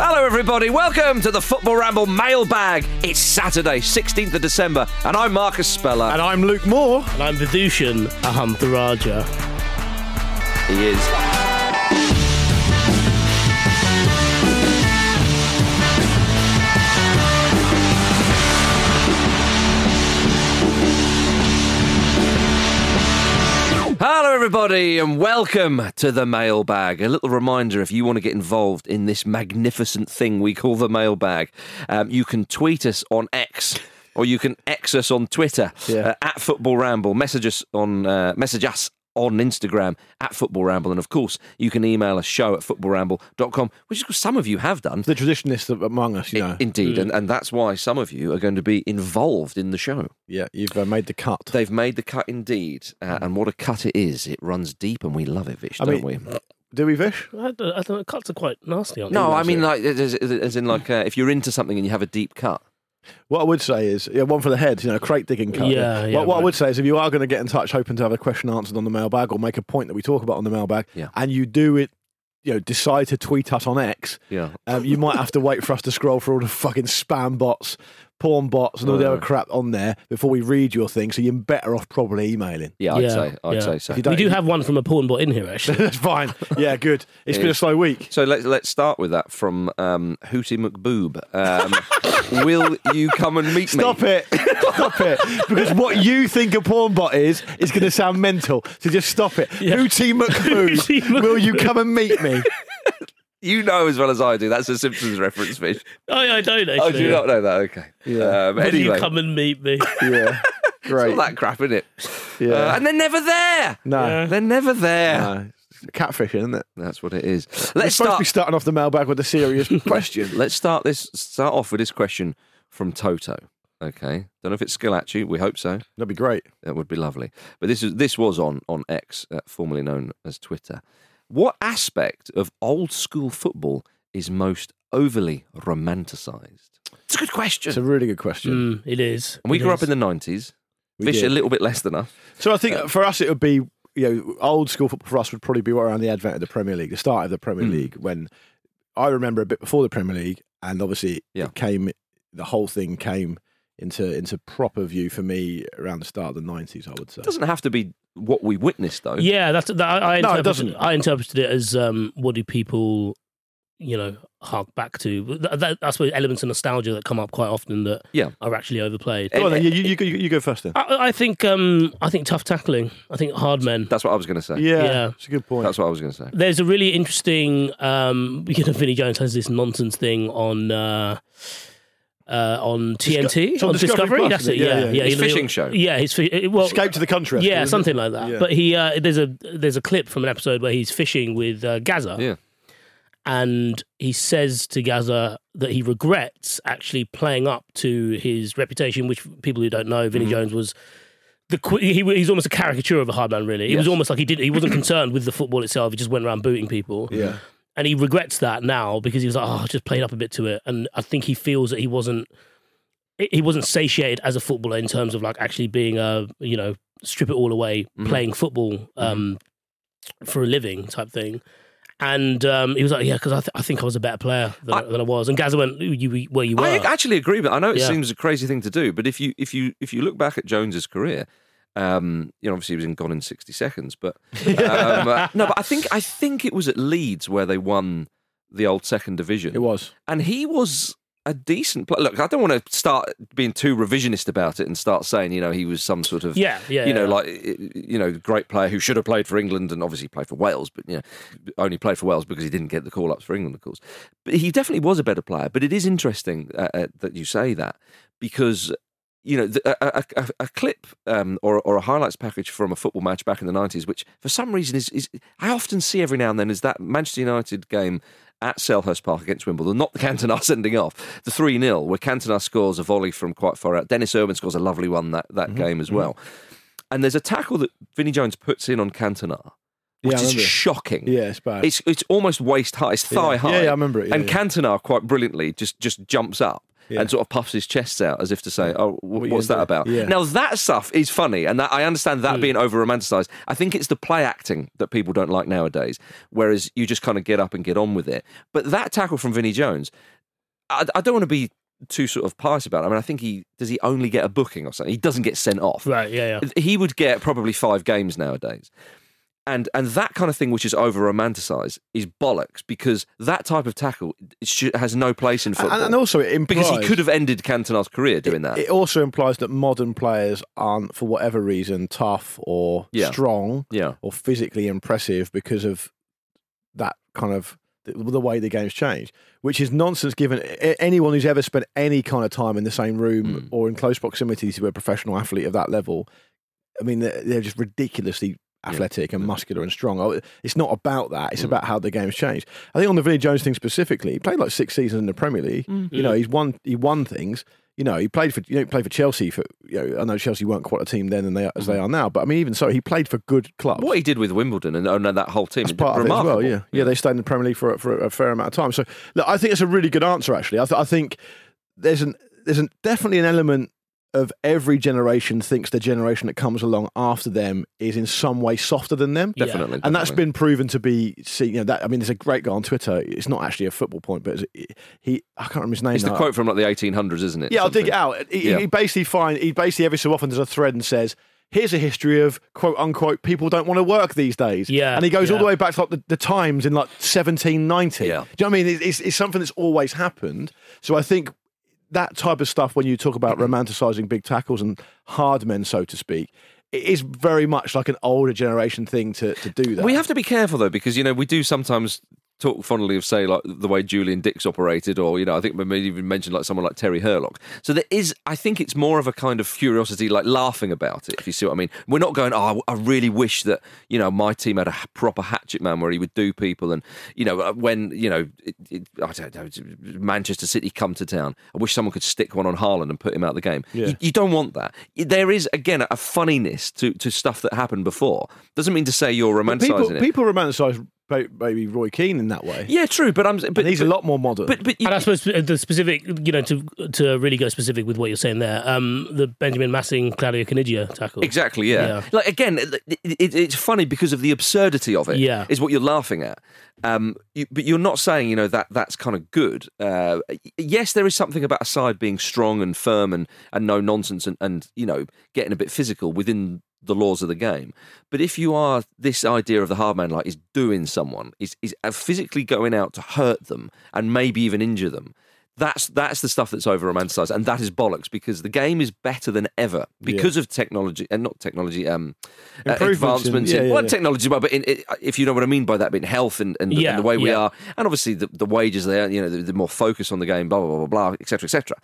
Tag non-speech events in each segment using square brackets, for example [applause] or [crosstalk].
Hello, everybody. Welcome to the Football Ramble mailbag. It's Saturday, 16th of December, and I'm Marcus Speller. And I'm Luke Moore. And I'm Vithushan Ehantharajah. He is. Everybody, and welcome to the mailbag. A little reminder if you want to get involved in this magnificent thing we call the mailbag, um, you can tweet us on X. Or you can X us on Twitter Yeah. uh, at Football Ramble. Message us on uh, message us on Instagram at Football Ramble, and of course you can email us show at footballramble.com, which is what some of you have done. The traditionalists among us, you know. Indeed, and, and that's why some of you are going to be involved in the show. yeah, you've uh, made the cut. They've made the cut indeed, uh, and what a cut it is! It runs deep, and we love it, Vish, I don't mean, we? Do we, Vish? I don't, I don't, cuts are quite nasty, aren't No, they? I mean like as, as in like uh, if you're into something and you have a deep cut. What I would say is, yeah, one for the head, you know, crate digging cut. Yeah, yeah, what, what I would say is, if you are going to get in touch, hoping to have a question answered on the mailbag or make a point that we talk about on the mailbag, Yeah. and you do it, you know, decide to tweet us on X, Yeah. um, you might have to wait for us to scroll through all the fucking spam bots, porn bots, and all the other crap on there before we read your thing. So you're better off probably emailing. Yeah, I'd Yeah, say I'd yeah. say so. If you don't- We do have one from a porn bot in here, [laughs] actually. That's fine. Yeah, good. It's been a slow week. So let's let's start with that from um, Hootie McBoob. Um, [laughs] will you come and meet me? Stop it. [laughs] Stop it. Because what you think a porn bot is, is going to sound mental. So just stop it. Yeah. Hootie McBoo, Hootie will you come and meet me? You know as well as I do. That's a Simpsons reference, Vish. oh, yeah, I don't actually. Oh, do you not know that? Okay. Yeah. Um, anyway, you come and meet me? [laughs] Yeah. it's Great. all that crap, isn't it? Yeah. Uh, and they're never there. no. Yeah. They're never there. no. It's Catfishing, isn't it? That's what it is. We're Let's supposed to start. be starting off the mailbag with a serious [laughs] question. Let's start this. Start off with this question from Toto. Okay. Don't know if it's skill at you. We hope so. That'd be great. That would be lovely. But this is this was on on X, uh, formerly known as Twitter. What aspect of old school football is most overly romanticised? It's a good question. It's a really good question. Mm, it is. and we It grew is. up in the nineties. We Vish did. a little bit less than us. So I think for us, it would be, you know, old school football for us would probably be around the advent of the Premier League, the start of the Premier Hmm. League, when I remember a bit before the Premier League, and obviously Yeah. it came, the whole thing came into into proper view for me around the start of the 90s, I would say. It doesn't have to be what we witnessed though. Yeah, that's that. I, I No, it doesn't. I interpreted it as um, what do people, you know, hark back to? That, that, I suppose elements of nostalgia that come up quite often that Yeah. are actually overplayed. Go on then, you, you, you, go- you go first then. I, I think um, I think tough tackling. I think hard men. That's what I was going to say. Yeah, Yeah. it's a good point. That's what I was going to say. There's a really interesting, um, [laughs] you know, Vinnie Jones has this nonsense thing on uh, uh, on TNT it's on on Discovery Discovery. Plus, That's it. it? Yeah, Yeah, yeah. yeah. His He- fishing show. Yeah, his fi- well, Escape to the country. yeah, isn't it? something like that. Yeah. But he uh, there's a there's a clip from an episode where he's fishing with uh, Gazza, Yeah. and he says to Gazza that he regrets actually playing up to his reputation, which people who don't know, Vinnie Mm-hmm. Jones was. The, qu- he, he's almost a caricature of a hard man, really. It was almost like he did. He wasn't concerned with the football itself. He just went around booting people Yeah. And he regrets that now because he was like, oh, I just played up a bit to it, and I think he feels that he wasn't he wasn't satiated as a footballer in terms of like actually being a you know strip it all away Mhm. playing football um, for a living type thing. And um, he was like, "Yeah, because I, th- I think I was a better player than I, than I was." And Gazza went, "You, you where you were?" I actually agree but I know it Yeah. seems a crazy thing to do, but if you if you if you look back at Jones's career, Um, you know, obviously he was in Gone in sixty seconds, but [laughs] um, uh, no, but I think I think it was at Leeds where they won the old second division. It was. and he was a decent player. Look, I don't want to start being too revisionist about it and start saying, you know, he was some sort of, Yeah, yeah, you know, yeah. like, you know, great player who should have played for England and obviously played for Wales, but, you know, only played for Wales because he didn't get the call ups for England, of course. But he definitely was a better player. But it is interesting uh, uh, that you say that because. You know, the, a, a, a, clip um, or, or a highlights package from a football match back in the 90s, which for some reason is, is I often see every now and then, is that Manchester United game at Selhurst Park against Wimbledon, not the Cantona [laughs] sending off, the 3 0, where Cantona scores a volley from quite far out. Denis Irwin scores a lovely one that, that Mm-hmm, game as well. And there's a tackle that Vinnie Jones puts in on Cantona, which Yeah, is shocking. Yeah, it's bad. It's it's almost waist high, it's thigh Yeah. high. Yeah, yeah, I remember it, and. Cantona quite brilliantly just just jumps up Yeah. and sort of puffs his chest out as if to say, "Oh, wh- What what's that do?" about?" Yeah. Now that stuff is funny, and that I understand that hmm. being over romanticized. I think it's the play acting that people don't like nowadays, whereas you just kind of get up and get on with it. But that tackle from Vinnie Jones, I, I don't want to be too sort of pious about it. I mean, I think he does he only get a booking or something. He doesn't get sent off Right, yeah, yeah. he would get probably five games nowadays. And and that kind of thing, which is over romanticized, is bollocks because that type of tackle has no place in football. and, and also, it implies because he could have ended Cantona's career doing that. It also implies that modern players aren't, for whatever reason, tough or Yeah. strong yeah, or physically impressive because of that kind of the, way the game's changed, which is nonsense. Given anyone who's ever spent any kind of time in the same room Hmm. or in close proximity to a professional athlete of that level, I mean, they're, they're just ridiculously athletic and muscular and strong. Oh, It's not about that. It's about how the game's changed. I think on the Vinnie Jones thing specifically, he played like six seasons in the Premier League. Hmm. You know, he's won. He won things. You know, he played for you know, he played for Chelsea for. You know, I know Chelsea weren't quite a team then and they as they are now, but I mean, even so, he played for good clubs. what he did with Wimbledon and, and that whole team, That's part of it as remarkable. well. Yeah, yeah, they stayed in the Premier League for for a fair amount of time. So look, I think it's a really good answer. Actually, I, th- I think there's an there's an, definitely an element of every generation thinks the generation that comes along after them is in some way softer than them. Yeah. definitely, And that's been proven to be. See, you know, that I mean, there's a great guy on Twitter. It's not actually a football point, but he, I can't remember his name. It's the quote from like the 1800s, isn't it? Yeah, I'll dig it out. He, Yeah. he basically find he basically every so often does a thread and says, "Here's a history of quote unquote people don't want to work these days." Yeah, and he goes all the way back to like the, the times in like 1790. Yeah. Do you know what I mean? It's, it's, it's something that's always happened. So I think that type of stuff when you talk about romanticizing big tackles and hard men, so to speak. It is very much like an older generation thing to, to do that. We have to be careful though, because you know we do sometimes talk fondly of say like the way Julian Dicks operated, or you know I think we may even mention like someone like Terry Hurlock. So there is, I think it's more of a kind of curiosity, like laughing about it. If you see what I mean, we're not going. Oh, I really wish that you know my team had a proper hatchet man where he would do people, and you know uh, when you know it, it, I don't know Manchester City come to town. I wish someone could stick one on Haaland and put him out of the game. Yeah. You, you don't want that. There is again a funniness to to stuff that happened before. Doesn't mean to say you're romanticising people it. people romanticize ba- maybe Roy Keane in that way. Yeah, true, but I'm. But But he's but, a lot more modern. But but you, And I suppose uh, the specific, you know, to to really go specific with what you're saying there, um, the Benjamin Massing Claudio Caniggia tackle. exactly, yeah. Yeah. Like again, it, it, it's funny because of the absurdity of it. Yeah. is what you're laughing at. Um, you, but you're not saying you know that that's kind of good. Uh, yes, there is something about a side being strong and firm and and no nonsense and and you know getting a bit physical within the laws of the game. But if you are this idea of the hard man like is doing someone is is uh, physically going out to hurt them and maybe even injure them. That's that's the stuff that's over romanticized, and that is bollocks because the game is better than ever because of technology and not technology, um, uh, Improvements in- advancements. yeah, in, yeah, well, yeah. technology, but in, if you know what I mean by that, in health and, and, the, Yeah, and the way we are, and obviously the, the wages there, you know, the, the more focus on the game, blah blah blah blah, etc. etc.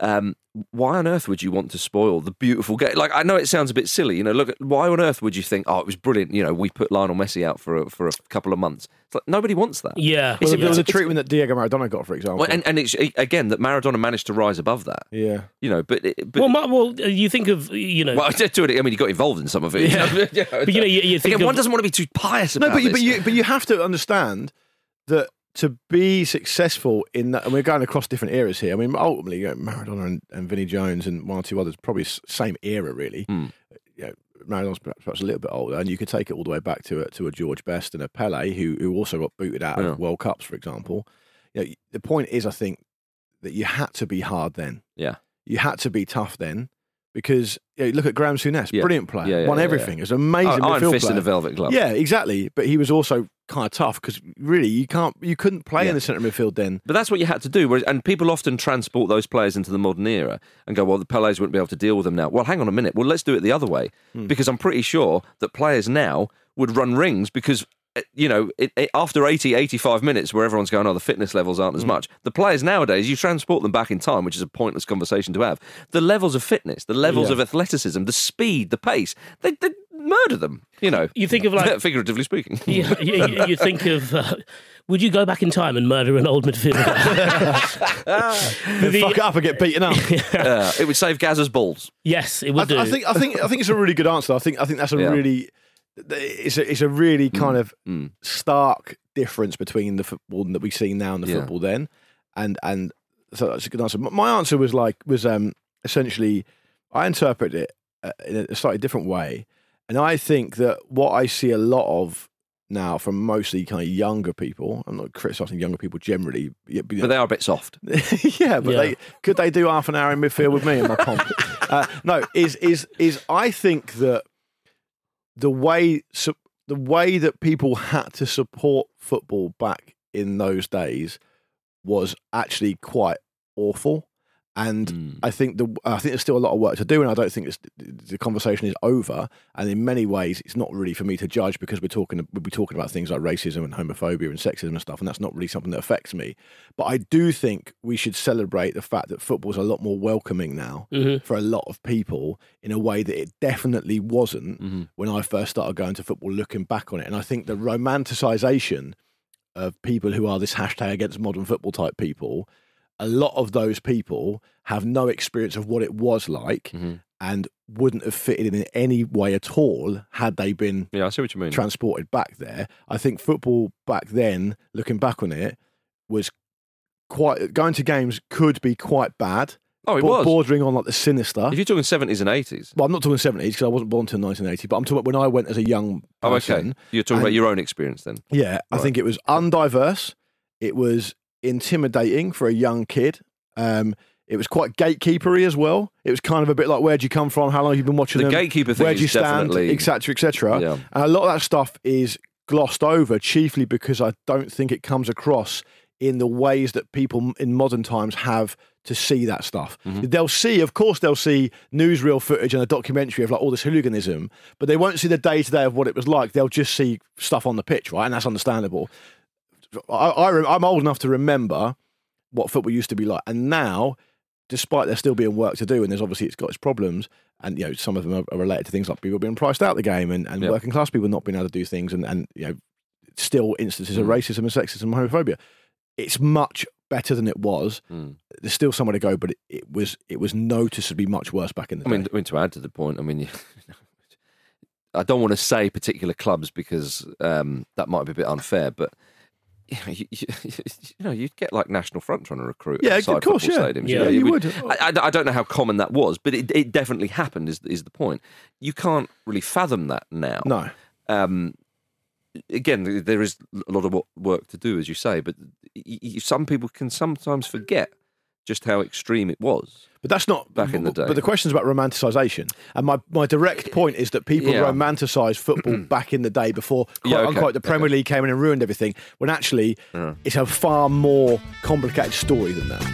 Um, why on earth would you want to spoil the beautiful game? Like I know it sounds a bit silly, you know. Look, at, why on earth would you think, oh, it was brilliant? You know, we put Lionel Messi out for a, for a couple of months. It's like nobody wants that. Yeah. It's Well, a- there was a treatment that Diego Maradona got, for example. Well, and and it's again that Maradona managed to rise above that. yeah. You know, but it- but well, my, well, uh, you think of you know, well, I did do it. I mean, he got involved in some of it. Yeah. [laughs] you know, but you know, you, you think again, of, one doesn't want to be too pious about No, but you, this. but you but you have to understand that to be successful in that, and we're going across different eras here. I mean, ultimately, you know, Maradona and, and Vinnie Jones and one or two others, probably same era, really. Hmm. You know, Maradona's perhaps, perhaps a little bit older, and you could take it all the way back to a, to a George Best and a Pele, who who also got booted out Yeah. of World Cups, for example. You know, the point is, I think that you had to be hard then. Yeah. you had to be tough then because you know, look at Graham Souness, Yeah. brilliant player, Yeah, yeah, won yeah, everything. It was amazing. Iron midfield fist in player. a velvet glove. Yeah, exactly. But he was also kind of tough because really you can't, you couldn't play Yeah. in the centre midfield then. But that's what you had to do. Whereas, and people often transport those players into the modern era and go, well, the Pelés wouldn't be able to deal with them now. Well, hang on a minute. Well, let's do it the other way. Hmm. Because I'm pretty sure that players now would run rings because, uh, you know, it, it, after 80, 85 minutes where everyone's going, oh, the fitness levels aren't as Hmm. much. The players nowadays, you transport them back in time, which is a pointless conversation to have. The levels of fitness, the levels Yeah. of athleticism, the speed, the pace, they, they murder them, you know. You think of like [laughs] figuratively speaking. [laughs] you, you, you think of. Uh, would you go back in time and murder an old midfielder? [laughs] The- Fuck up and get beaten up. Uh, it would save Gazza's balls. yes, it I, would do. I think I think I think it's a really good answer. I think I think that's a Yeah. really it's a, it's a really kind of mm. stark difference between the football that we see now and the Yeah. football then, and and so that's a good answer. My answer was like was um essentially I interpret it uh, in a slightly different way, and I think that what I see a lot of now from mostly kind of younger people. I'm not criticising younger people generally, but, But they are a bit soft. [laughs] yeah, but Yeah. they could they do half an hour in midfield with me in my comp? [laughs] uh, no, is is is I think that the way su- the way that people had to support football back in those days was actually quite awful, and Mm. I think the I think there's still a lot of work to do, and I don't think it's, the conversation is over. And in many ways, it's not really for me to judge because we're talking we'll be talking about things like racism and homophobia and sexism and stuff, and that's not really something that affects me. But I do think we should celebrate the fact that football's a lot more welcoming now Mhm. for a lot of people in a way that it definitely wasn't Mhm. when I first started going to football. Looking back on it, and I think the romanticisation of people who are this hashtag against modern football type people, a lot of those people have no experience of what it was like Mhm. and wouldn't have fitted in in any way at all had they been Yeah, I see what you mean. transported back there. I think football back then, looking back on it, was quite going to games could be quite bad. oh, it was. bordering on like the sinister. If you're talking 70s and 80s. Well, I'm not talking seventies because I wasn't born until 1980, but I'm talking about when I went as a young Oh, okay. You're talking about your own experience then. Yeah, I think it was undiverse. It was intimidating for a young kid. Um, it was quite gatekeepery as well. It was kind of a bit like, where'd you come from? How long have you been watching The them? gatekeeper thing Where'd you is stand? definitely. Etc. Etc. Yeah. And a lot of that stuff is glossed over, chiefly because I don't think it comes across in the ways that people in modern times have to see that stuff. Mm-hmm. They'll see, of course, they'll see newsreel footage and a documentary of like all this hooliganism, but they won't see the day to day of what it was like. They'll just see stuff on the pitch, right? And that's understandable. I, I, I'm old enough to remember what football used to be like, and now, despite there still being work to do, and there's obviously it's got its problems, and you know some of them are, related to things like people being priced out of the game and, and Yeah. working class people not being able to do things, and and you know still instances of Mm. racism and sexism and homophobia. It's much better than it was. Mm. There's still somewhere to go, but it, it was it was noticeably much worse back in the I mean, day. I mean, to add to the point, I mean, [laughs] you I don't want to say particular clubs because um, that might be a bit unfair, but you know, you, you, [laughs] you know, you'd get like National Front trying to recruit. Yeah, of course, yeah. stadiums. Yeah, know, you would. I, I- I don't know how common that was, but it, it definitely happened. Is is the point? You can't really fathom that now. no, um, again, there is a lot of work to do, as you say, but some people can sometimes forget just how extreme it was. But that's not Back in the day. But the question's about romanticisation, and my, my direct point is that people Yeah. romanticise football mm. back in the day before quote Yeah, okay, unquote the Premier League came in and ruined everything. When actually, Yeah. it's a far more complicated story than that.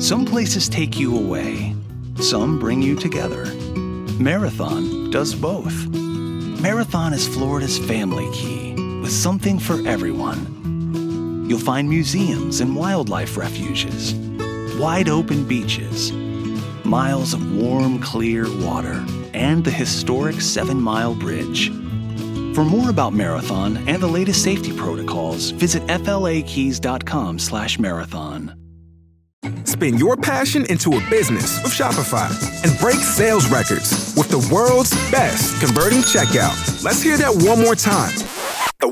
Some places take you away, some bring you together. Marathon does both. Marathon is Florida's family key with something for everyone. You'll find museums and wildlife refuges, wide open beaches, miles of warm, clear water, and the historic Seven Mile Bridge. For more about Marathon and the latest safety protocols, visit flakeys.com/marathon. Spin your passion into a business with Shopify and break sales records with the world's best converting checkout. Let's hear that one more time.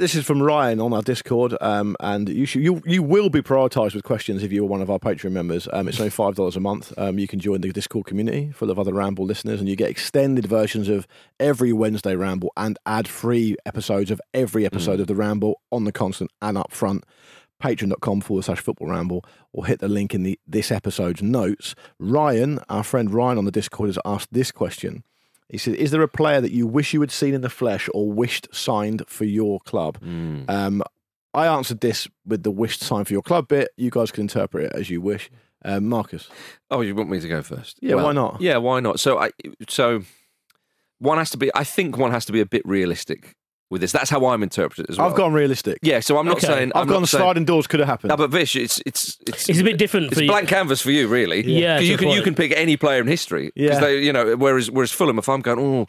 This is from Ryan on our Discord, um, and you should, you you will be prioritised with questions if you are one of our Patreon members. Um, it's only five dollars a month. Um, you can join the Discord community full of other Ramble listeners, and you get extended versions of every Wednesday Ramble and ad-free episodes of every episode of the Ramble on the constant and up front. Patreon.com forward slash football ramble, or hit the link in the this episode's notes. Ryan, our friend Ryan on the Discord, has asked this question. He said, "Is there a player that you wish you had seen in the flesh or wished signed for your club?" Um, I answered this with the wished sign for your club bit. You guys can interpret it as you wish. Um, Marcus, Oh, you want me to go first? Yeah, why not? Yeah, why not? So, I so one has to be. I think one has to be a bit realistic with this. That's how I'm interpreting it as well. I've gone realistic. Yeah, so I'm not Okay. saying I've I'm gone not saying- sliding doors could have happened. No, but Vish, it's it's it's It's a bit different It's for you. blank canvas for you, really. Yeah, 'Cause to you a can you point. can pick any player in history. 'Cause Yeah. they, you know, whereas whereas Fulham, if I'm going, oh,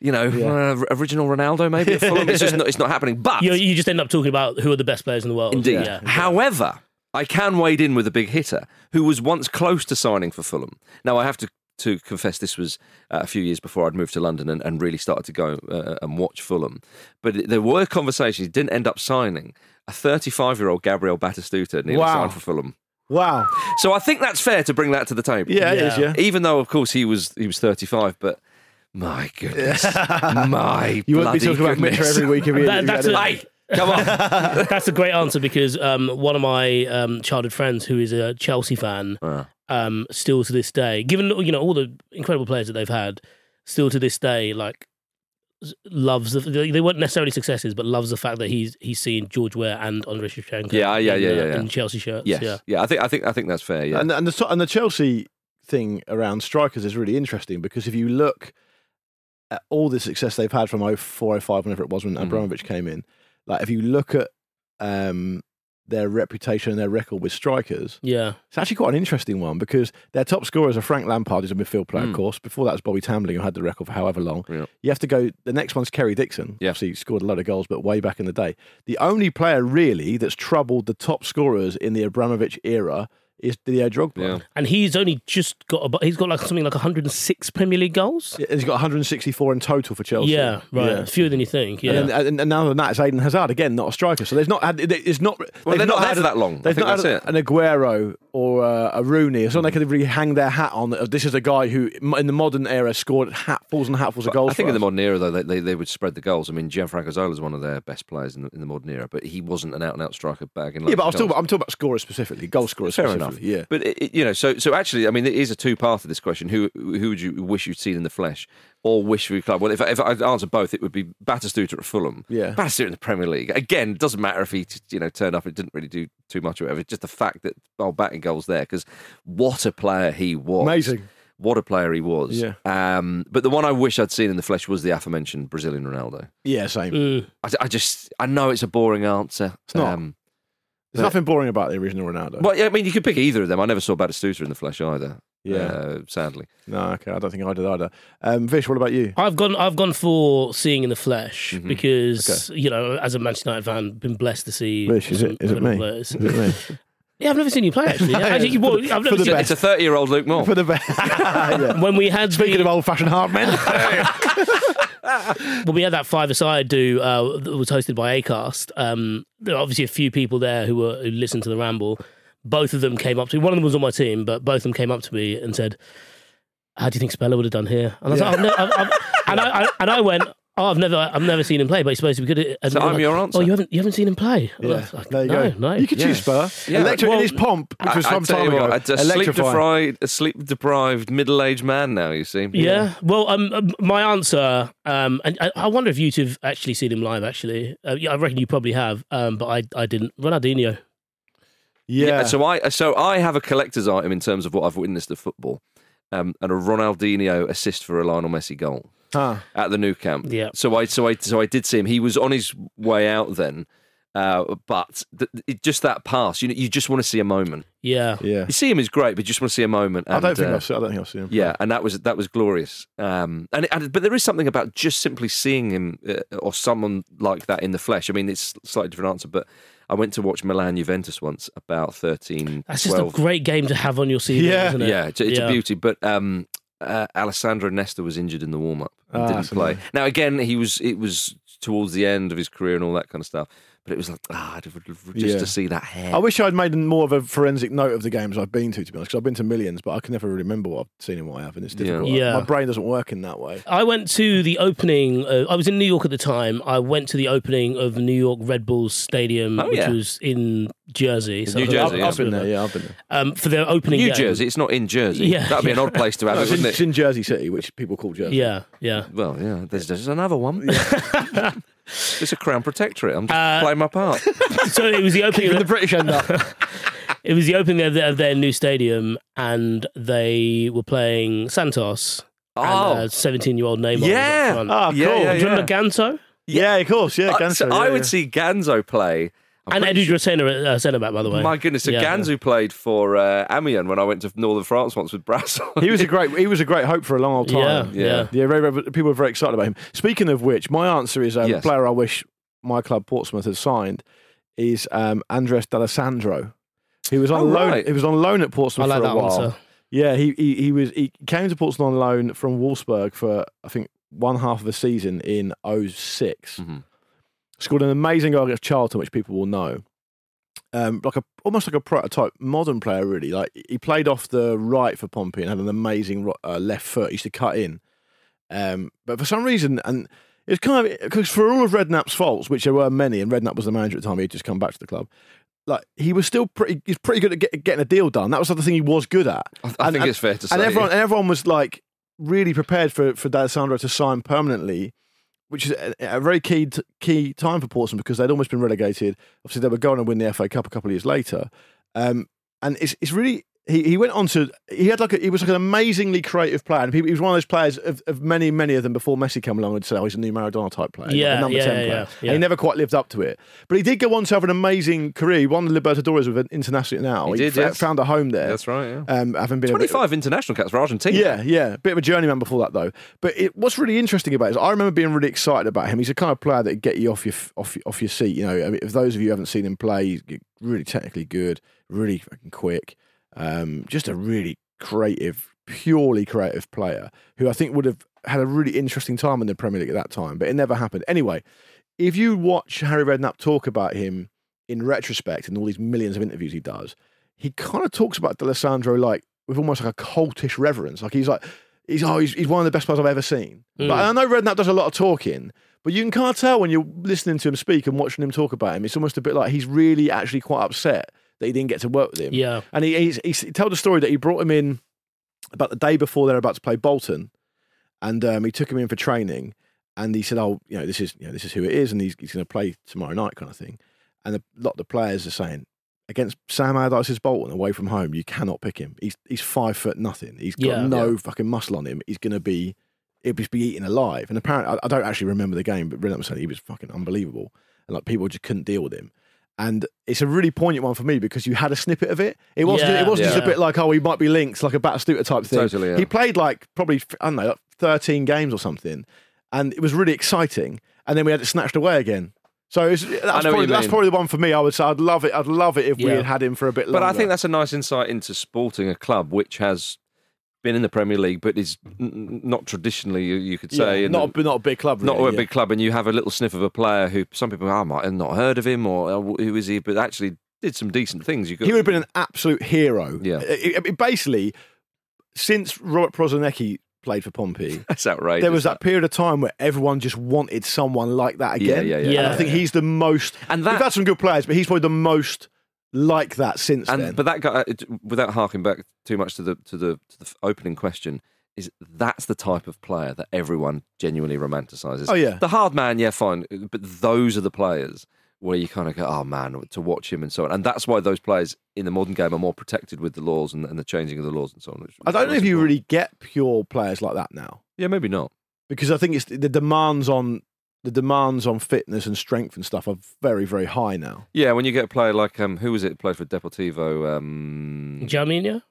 you know, Yeah. uh, original Ronaldo maybe at [laughs] Fulham, it's just not, it's not happening. But you, you just end up talking about who are the best players in the world. Indeed. Yeah. However, I can wade in with a big hitter who was once close to signing for Fulham. Now, I have to, to confess this was uh, a few years before I'd moved to London and, and really started to go uh, and watch Fulham. But there were conversations, he didn't end up signing. A 35 year old Gabriel Batistuta nearly Wow. signed for Fulham. wow. So I think that's fair to bring that to the table. Yeah, it is. Yeah. Yeah. Even though, of course, he was he was 35, but my goodness. [laughs] my You wouldn't be bloody talking about Mitchell goodness. every week if you, [laughs] That- if you that's had a- it. Come on. [laughs] That's a great answer because um, one of my um, childhood friends, who is a Chelsea fan, Ah. Um, still to this day, given you know all the incredible players that they've had, still to this day, like loves the, they weren't necessarily successes, but loves the fact that he's he's seen George Weah and Andrei Shevchenko. Yeah, yeah, in, yeah, uh, yeah, yeah. in Chelsea shirts. Yes. Yeah, Yeah. I think I think I think that's fair. Yeah. And, and the and the Chelsea thing around strikers is really interesting because if you look at all the success they've had from 04, 05, whenever it was when Mhm. Abramovich came in, like if you look at um, their reputation and their record with strikers, yeah, it's actually quite an interesting one because their top scorers are Frank Lampard, who's a midfield player, Mm. of course. Before that was Bobby Tambling, who had the record for however long. Yeah. You have to go. The next one's Kerry Dixon. Yeah. Obviously, he scored a lot of goals, but way back in the day. The only player really that's troubled the top scorers in the Abramovich era is Didier Drogba. Yeah. and he's only just got about, he's got like something like 106 Premier League goals. Yeah, He's got 164 in total for Chelsea. Yeah, right, Yeah. fewer than you think. Yeah, And, then, and, and now than that, it's Eden Hazard again, not a striker. So there's not had. It's not. Well, they've they're not there had for that long. They've think not that's had it. an Aguero or uh, a Rooney. It's not they could really hang their hat on. This is a guy who, in the modern era, scored hatfuls and hatfuls of goals. I think for in the us. modern era, though, they, they, they would spread the goals. I mean, Gianfranco Zola is one of their best players in the, in the modern era, but he wasn't an out and out striker back in. Yeah, but I'm talking, about, I'm talking about scorers specifically, goal scorers Fair enough. Specifically. Yeah. But it, it- you know, so so actually, I mean, it is a two part of this question. Who who would you wish you'd seen in the flesh, or wish for your club? Well, if I, if I answer both, it would be Batistuta at Fulham. Yeah. Batistuta in the Premier League. Again, it doesn't matter if he you know turned up. It didn't really do too much or whatever. It's just the fact that oh, batting goals there because what a player he was. Amazing. What a player he was. Yeah. Um, but the one I wish I'd seen in the flesh was the aforementioned Brazilian Ronaldo. Yeah, same. Mm. I, I just, I know it's a boring answer. It's not. Um, There's nothing boring about the original Ronaldo. well, yeah, I mean, you could pick either of them. I never saw Batistuta in the flesh either. Yeah. uh, sadly. No, okay, I don't think I did either. Um, Vish, what about you? I've gone. I've gone for seeing in the flesh Mm-hmm. because you know, as a Manchester United fan, been blessed to see. Vish, is it, is it me? players. Is it me? [laughs] Yeah, I've never seen you play actually. [laughs] Yeah, actually, well, I've never For the seen, best. It's a 30 year old Luke Moore. For the best. [laughs] yeah. when we had Speaking the, of old fashioned hard men. [laughs] when we had that five aside do uh, that was hosted by Acast. Um, there are obviously a few people there who were who listened to the ramble. both of them came up to me. One of them was on my team, but both of them came up to me and said, "How do you think Speller would have done here?" And I was like, I've, I've, and I, I and I went, "Oh, I've never, I've never seen him play, but he's supposed to be good." At, and So I'm like, your answer. Oh, you haven't, you haven't seen him play? Yeah, like, there you no, go. no. You could Yeah. choose Spur. Yeah, Electric well, in his pomp, which was I- some time you ago. what, a sleep deprived, a sleep deprived middle-aged man now. You see, Yeah. Well, um, um, my answer, um, and I, I wonder if you two have actually seen him live. Actually, uh, yeah, I reckon you probably have, um, but I, I didn't. Ronaldinho. Yeah. So I, so I have a collector's item in terms of what I've witnessed of football, um, and a Ronaldinho assist for a Lionel Messi goal Huh. at the Nou Camp. Yeah. So I, so I, so I did see him. He was on his way out then, uh, but th- it, just that pass, you know, you just want to see a moment. Yeah. Yeah. You see him is great, but you just want to see a moment. I don't think uh, I've seen. I don't think I've seen him. Yeah, and that was that was glorious. Um, and, and but there is something about just simply seeing him uh, or someone like that in the flesh. I mean, it's a slightly different answer, but I went to watch Milan Juventus once about 13, That's just a great game to have on your CV, Yeah. isn't it? Yeah, it's, it's Yeah. a beauty. But um, uh, Alessandro Nesta was injured in the warm up and Ah, didn't play. Now again, he was it was towards the end of his career and all that kind of stuff. But it was like ah, just Yeah. to see that hair. I wish I'd made more of a forensic note of the games I've been to, to be honest, because I've been to millions, but I can never really remember what I've seen and what I haven't. It's Yeah. difficult. Yeah. My brain doesn't work in that way. I went to the opening. Uh, I was in New York at the time. I went to the opening of New York Red Bulls Stadium, Oh, which yeah. was in Jersey. New Jersey, I've, yeah. I've been there, yeah, I've been there. Um, for their opening New game. Jersey, it's not in Jersey. Yeah, That'd be an odd place to have No, it, it's, in, wouldn't it's it? in Jersey City, which people call Jersey. Yeah, yeah. Well, yeah, there's, there's another one. [laughs] it's a crown protectorate. I'm just Uh, playing my part. [laughs] So [laughs] it was the opening. Of the British end up. It was the opening of their, of their new stadium, and they were playing Santos. Oh. and a seventeen-year-old Neymar. was up Yeah. front. Ah, Yeah, cool. yeah, Do you remember Ganso Yeah, of course. Yeah, Uh, Ganso, so yeah, I would yeah. see Ganso play. I'm and pretty Edu Dracena, uh, centre back, by the way. My goodness, so Yeah. Ganso played for uh, Amiens when I went to Northern France once with Brass. He was a great. He was a great hope for a long old time. yeah. Yeah, very, very, people were very excited about him. Speaking of which, my answer is um, Yes. a player I wish my club Portsmouth had signed is um, Andres D'Alessandro. He was on Oh, loan. right. He was on loan at I Portsmouth like for a that while. answer. Yeah, he, he he was he came to Portsmouth on loan from Wolfsburg for I think one half of a season in 6 Mhm. Scored an amazing goal against Charlton, which people will know. Um, like a almost like a prototype modern player, really. Like he played off the right for Pompey and had an amazing uh, left foot. He used to cut in, um, but for some reason, and it's kind of because for all of Redknapp's faults, which there were many, and Redknapp was the manager at the time, he had just come back to the club. Like he was still pretty, he's pretty good at get, getting a deal done. That was the thing he was good at. I, I And- think and- it's fair to say. And everyone, and everyone was like really prepared for for D'Alessandro to sign permanently, which is a, very key t- key time for Portsmouth because they'd almost been relegated. Obviously, they were going to win the FA Cup a couple of years later, um, and it's it's really. He, he went on to he had like a, he was like an amazingly creative player and he, he was one of those players of, of many many of them before Messi came along and said oh he's a new Maradona type player like a Yeah, number yeah, 10 yeah, player yeah, And he never quite lived up to it but he did go on to have an amazing career he won the Libertadores with an international now He did, fa- yes. found a home there That's right. Yeah. um, having been 25 international caps for Argentina. yeah, yeah. Bit of a journeyman before that, though. But it, what's really interesting about it is I remember being really excited about him. He's the kind of player that would get you off your off off your seat. You know, I mean, if those of you haven't seen him play, he's really technically good, really fucking quick. Um, just a really creative, purely creative player who I think would have had a really interesting time in the Premier League at that time. But it never happened. Anyway, if you watch Harry Redknapp talk about him in retrospect and all these millions of interviews he does, he kind of talks about D'Alessandro like with almost like a cultish reverence. Like he's like, he's oh, he's, he's one of the best players I've ever seen. But I know Redknapp does a lot of talking, but you can kind of tell when you're listening to him speak and watching him talk about him. It's almost a bit like he's really actually quite upset that he didn't get to work with him. Yeah. And he, he's, he's, he told a story that he brought him in about the day before they're about to play Bolton, and um, he took him in for training, and he said, "Oh, you know, this is you know this is who it is, and he's, he's going to play tomorrow night, kind of thing." And a lot of the players are saying, against Sam Allardyce's Bolton away from home, you cannot pick him. He's he's five foot nothing. He's got Yeah. no fucking muscle on him. He's going to be he'll just be eaten alive. And apparently, I, I don't actually remember the game, but Redknapp was saying he was fucking unbelievable, and like people just couldn't deal with him. And it's a really poignant one for me because you had a snippet of it. It wasn't. Yeah, it wasn't just a bit like, oh, he might be linked, like a Batistuta type thing. Totally, yeah. He played like probably I don't know, like thirteen games or something, and it was really exciting. And then we had it snatched away again. So it's, that's, probably, that's probably the one for me. I would say I'd love it. I'd love it if we had had him for a bit longer. But. I think that's a nice insight into sporting a club which has been in the Premier League, but is n- n- not traditionally, you, you could say, yeah, and not a, not a big club. not a yeah. big club, and you have a little sniff of a player who some people I might have not heard of him or uh, who is he, but actually did some decent things. You could, He would have been an absolute hero. Yeah. It- it- basically, since Robert Prosinečki played for Pompey, [laughs] That's outrageous. there was that period of time where everyone just wanted someone like that Yeah, again. yeah, yeah. And I Yeah. think he's the most. And that- we've had some good players, but he's probably the most like that since and then. but that guy, without harking back too much to the to the to the opening question, is that's the type of player that everyone genuinely romanticizes. Oh, yeah. the hard man, yeah, fine, but those are the players where you kind of go, oh man, to watch him and so on, and that's why those players in the modern game are more protected with the laws and, and the changing of the laws and so on. which- I don't know if you really get pure players like that now yeah, maybe not. because I think it's the demands on the demands on fitness and strength and stuff are very very high now. Yeah, when you get a player like um, who was it played for Deportivo? Um, Jamina?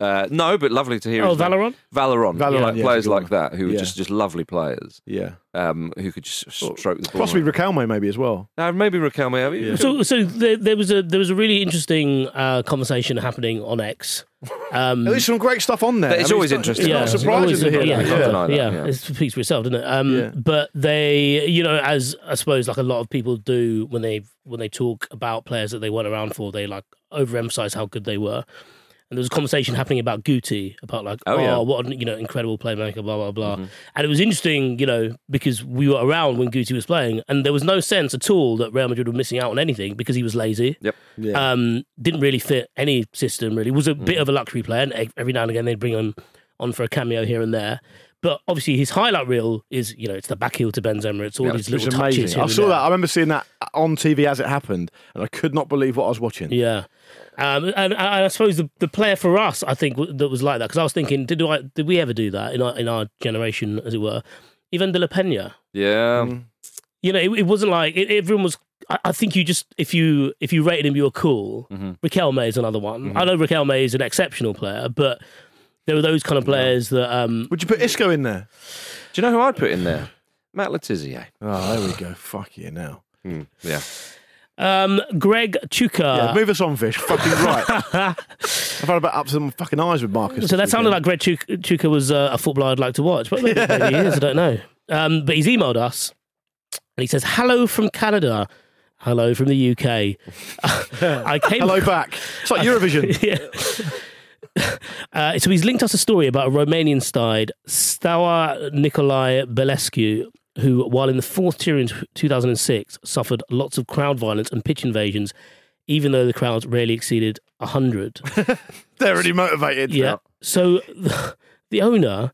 Uh, no, but lovely to hear. Oh, his. Valeron? Valeron, Valeron, like yeah, players like that who are just just lovely players. Yeah, um, who could just stroke the ball. possibly Riquelme maybe as well. Uh, maybe Riquelme. I mean, So, so there, there was a there was a really interesting uh, conversation happening on X. Um, There's some great stuff on there. It's always not- interesting. It's Yeah, not it's surprising always- to hear yeah, that. Can't Yeah. yeah, yeah. it speaks for itself, doesn't it? Um, Yeah. But they, you know, as I suppose, like a lot of people do when they when they talk about players that they weren't around for, they like overemphasize how good they were. And there was a conversation mm. happening about Guti, about like, Oh, oh, yeah. what an you know incredible playmaker, blah blah blah. Mm-hmm. And it was interesting, you know, because we were around when Guti was playing, and there was no sense at all that Real Madrid were missing out on anything because he was lazy. Yep. Yeah. Um, didn't really fit any system. Really, was a bit mm. of a luxury player. And e- every now and again, they'd bring him on for a cameo here and there. But obviously, his highlight reel is you know it's the back heel to Benzema. It's all Yeah, these little touches. amazing. here I saw there. that. I remember seeing that on TV as it happened, and I could not believe what I was watching. Yeah. Um, and, and I suppose the, the player for us, I think, that was like that because I was thinking, did I did we ever do that in our in our generation, as it were? Even De La Pena, yeah. Mm. you know, it, it wasn't like it, everyone was. I, I think you just if you if you rated him, you were cool. Mhm. May is another one. I know Riquelme is an exceptional player, but there were those kind of players that um, Would you put Isco in there? Do you know who I'd put in there? Matt Le Tissier. Oh, there we go. Fuck you now. Hmm, yeah. um, Greg Chuka. Yeah, move us on, Vish. Fucking right. [laughs] I've had about up to some fucking eyes with Marcus. So that sounded like. Greg Chuka, Chuka was uh, a footballer I'd like to watch, but maybe, maybe he is. I don't know. Um, but he's emailed us and he says, "Hello from Canada, hello from the UK. [laughs] I came. Hello back. It's like Eurovision. [laughs] yeah. [laughs] Uh, so he's linked us a story about a Romanian side, Steaua Nicolae Bălcescu, who, while in the fourth tier in 2006, suffered lots of crowd violence and pitch invasions, even though the crowds rarely exceeded 100. [laughs] They're really motivated. Yeah. So the, the owner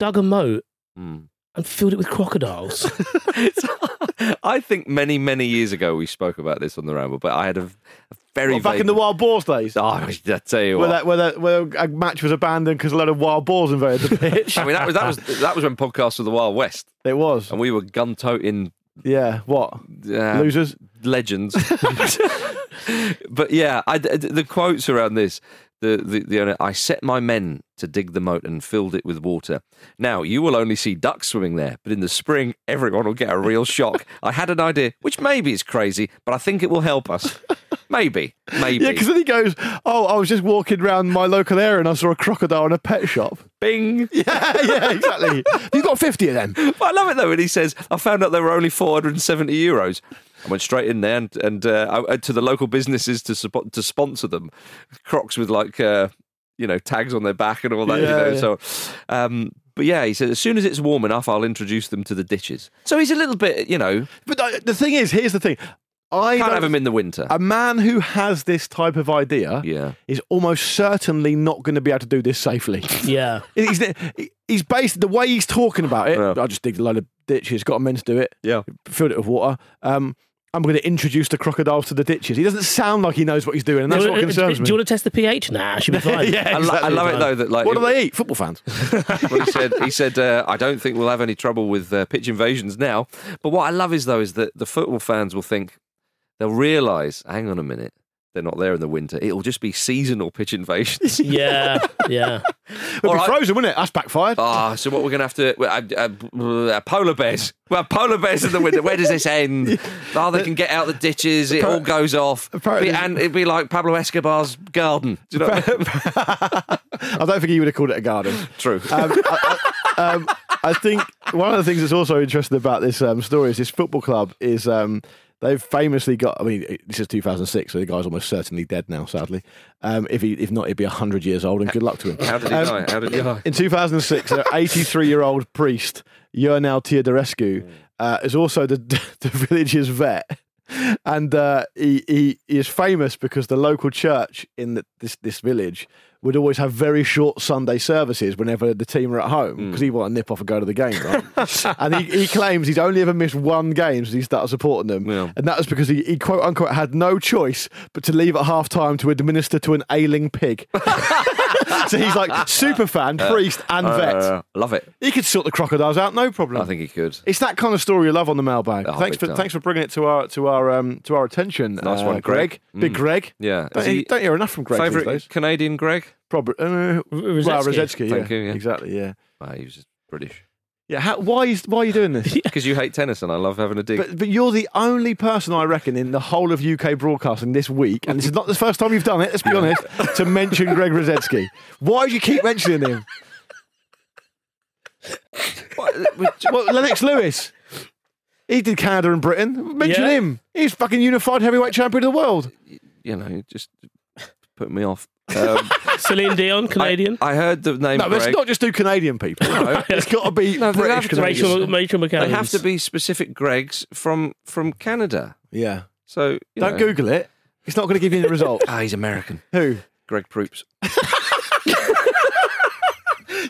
dug a moat Hmm. and filled it with crocodiles. [laughs] I think many, many years ago we spoke about this on the ramble, but I had a, a very What, back vague- in the wild boars days. Oh, I tell you Where what. that, where that, where a match was abandoned because a lot of wild boars invaded the [laughs] pitch. I mean, that was that was that was when podcasts were the Wild West, it was. and we were gun toting Yeah. What? uh, Losers. legends. [laughs] but yeah, I, the quotes around this. The, the, the owner, I set my men to dig the moat and filled it with water. Now, you will only see ducks swimming there, but in the spring, everyone will get a real shock. I had an idea, which maybe is crazy, but I think it will help us. [laughs] Maybe. Maybe. Yeah, because then he goes, "Oh, I was just walking around my local area and I saw a crocodile in a pet shop." Bing. [laughs] Yeah, yeah, exactly. You've got fifty of them. [laughs] But I love it though when he says, "I found out there were only 470 euros." I went straight in there and, and uh, I, to the local businesses to support, to sponsor them, Crocs with like uh, you know tags on their back and all that. you know, yeah. so. Um, but yeah, he said as soon as it's warm enough, I'll introduce them to the ditches. So he's a little bit, you know, But uh, the thing is, here's the thing. I can't have him in the winter. a man who has this type of idea yeah, is almost certainly not going to be able to do this safely. [laughs] yeah. he's, he's based the way he's talking about it. Yeah. I just digged a load of ditches, got a men to do it, yeah. filled it with water. Um, I'm going to introduce the crocodiles to the ditches. He doesn't sound like he knows what he's doing, and that's do, what you, concerns do me. you want to test the pH? Nah, I should be [laughs] fine. yeah, I, lo- I love it though that like What do they eat? Football fans. [laughs] Well, he said, he said, uh, I don't think we'll have any trouble with uh, pitch invasions now. But what I love is though is that the football fans will think they'll realise, hang on a minute, they're not there in the winter. It'll just be seasonal pitch invasions. [laughs] Yeah, yeah. It'd be All right. frozen, wouldn't it? That's backfired. Ah, so what we're going to have to well, uh, uh, uh, polar bears. Well, polar bears in the winter. Where does this end? [laughs] Oh, they can get out the ditches. It all goes off. Apparently- and it'd be like Pablo Escobar's garden. Do you know? what I mean? [laughs] I don't think he would have called it a garden. True. Um, I, I, um, I think one of the things that's also interesting about this um, story is this football club is um, They've famously got. I mean, this is 2006, so the guy's almost certainly dead now. Sadly, um, if he if not, he'd be 100 years old. And good luck to him. How did he Um, die? How did he die? In 2006, an 83 year old priest, Ionel Teodorescu, uh, is also the, [laughs] the village's vet. And uh, he, he, he is famous because the local church in the, this, this village would always have very short Sunday services whenever the team are at home because he wanted to nip off and go to the game. Right? [laughs] and he, he claims he's only ever missed one game since he started supporting them. Yeah. And that was because he, he quote unquote had no choice but to leave at half time to administer to an ailing pig. [laughs] so he's like super fan, priest, and vet. Uh, love it. He could sort the crocodiles out, no problem. I think he could. it's that kind of story you love on the mailbag. Oh, thanks for time. thanks for bringing it to our to our um to our attention. Nice uh, one, Greg. Big Mm. Greg. Yeah. Don't, he don't hear enough from Greg Favorite. Canadian Greg? Probably. Uh, well, Rusedski. Rusedski, Thank yeah. you, yeah. Exactly. Yeah. Ah, he was just British. Yeah. How, why is why are you doing this? [laughs] Because you hate tennis and I love having a dig. But, but you're the only person I reckon in the whole of UK broadcasting this week, and this is not the first time you've done it. Let's be honest, [laughs] to mention Greg Rusedski. Why do you keep mentioning him? well, Lennox Lewis. He did Canada and Britain. Mention Yeah. him. He's fucking unified heavyweight champion of the world. you know, just put me off. Um, [laughs] Celine Dion, Canadian. I, I heard the name No, let's not just do Canadian people. [laughs] it's got to be No, they British have to- Rachel, Rachel McAdams. They have to be specific Gregs from from Canada. Yeah. So you Don't know. Google it. It's not going to give you the result. Ah, he's American. Who? Greg Proops. [laughs]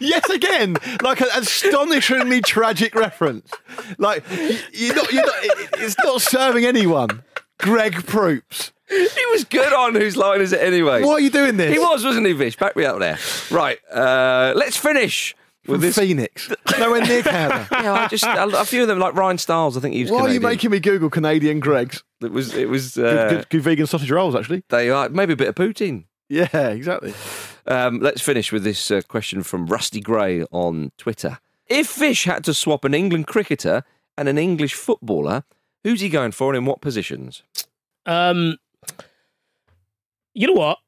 Yet again, like an astonishingly tragic reference. Like you're not, you're not, it's not serving anyone. Greg Proops. He was good on whose line is it anyway? Why are you doing this? He was, wasn't he, Vish? Back me up there. Right. Uh, let's finish with this. Phoenix. [laughs] Nowhere near Canada. [laughs] Yeah, I just a, a few of them like Ryan Stiles. I think he was. Why are you making me Google Canadian Gregs? It was. It was. Good, Uh, good, good vegan sausage rolls, actually. They are maybe a bit of poutine. Yeah, exactly. Um, let's finish with this uh, question from Rusty Gray on Twitter. If Vish had to swap an England cricketer and an English footballer, who's he going for and in what positions? Um, you know what?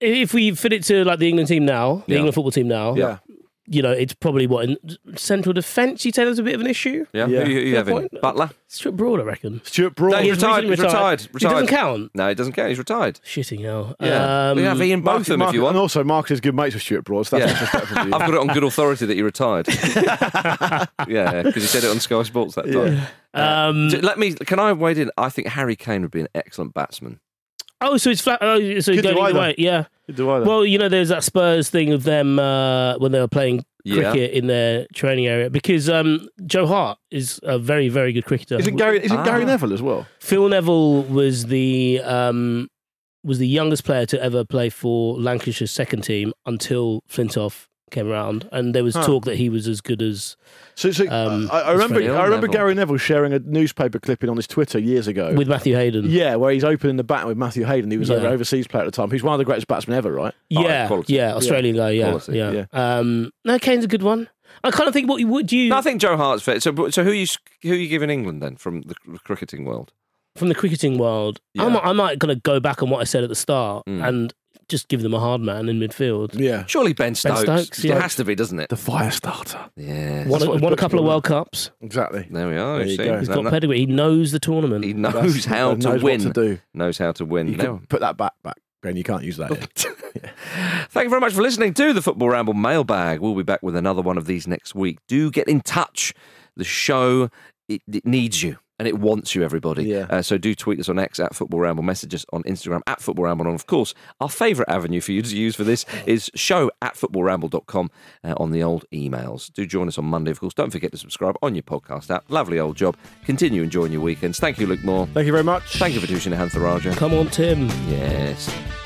If we fit it to like the England team now, the Yeah. England football team now, Yeah. you know, it's probably what in central defence. You say there's a bit of an issue. Yeah, Yeah. Who, who you Fair having? point. Buttler? Stuart Broad, I reckon. Stuart Broad. No, he's He's retired. recently He's retired. He Retired. doesn't count. No, he doesn't count. He's retired. Shitting hell. Yeah, Um, we have Ian Mark- Botham Mark- if you want. And also, Marcus is good mates with Stuart Broad, so that's Yeah. disrespectful to [laughs] you. I've got it on good authority that he retired. [laughs] yeah, because he said it on Sky Sports that time. Um, So let me. Can I wade in? I think Harry Kane would be an excellent batsman. Oh, so it's flat. Oh, so it's Could going do either either. way. Yeah. Do I? Well, you know, there's that Spurs thing of them uh, when they were playing Yeah. cricket in their training area because um, Joe Hart is a very, very good cricketer. isn't Gary, isn't Gary Ah. Neville as well? Phil Neville was the um, was the youngest player to ever play for Lancashire's second team until Flintoff came around, and there was Huh. talk that he was as good as So, so Um, I, I remember, I remember Neville. Gary Neville sharing a newspaper clipping on his Twitter years ago. with Matthew Hayden. yeah, where he's opening the bat with Matthew Hayden. He was Yeah. an overseas player at the time. He's one of the greatest batsmen ever, right? yeah, quality. yeah, Australian guy. Yeah, Quality, yeah. Um, no, Kane's a good one. I kind of think what you would you No, I think Joe Hart's fit. So, so who you who you giving England then from the cricketing world? from the cricketing world. I Yeah. might, I might kind of go back on what I said at the start Mm. and just give them a hard man in midfield. Yeah. Surely Ben Stokes. Stokes, yeah. It has to be, doesn't it? The fire starter. Yeah. Won, That's a, won a couple of. World Cups. Exactly. There we are. There you see? go. He's And got that- pedigree. He knows the tournament. He knows That's- how knows to what win. to do. Knows how to win. You No. can put that back back. Ben, you can't use that. here. [laughs] [laughs] Thank you very much for listening to the Football Ramble mailbag. We'll be back with another one of these next week. Do get in touch. The show it, it needs you. And it wants you, everybody. Yeah. Uh, so do tweet us on X at Football Ramble, message us on Instagram at Football Ramble. And of course, our favourite avenue for you to use for this [laughs] is show at footballramble.com uh, on the old emails. Do join us on Monday, of course. Don't forget to subscribe on your podcast app. Lovely old job. Continue enjoying your weekends. Thank you, Luke Moore. Thank you very much. Thank you for tuning in, Ehantharajah. Come on, Tim. Yes.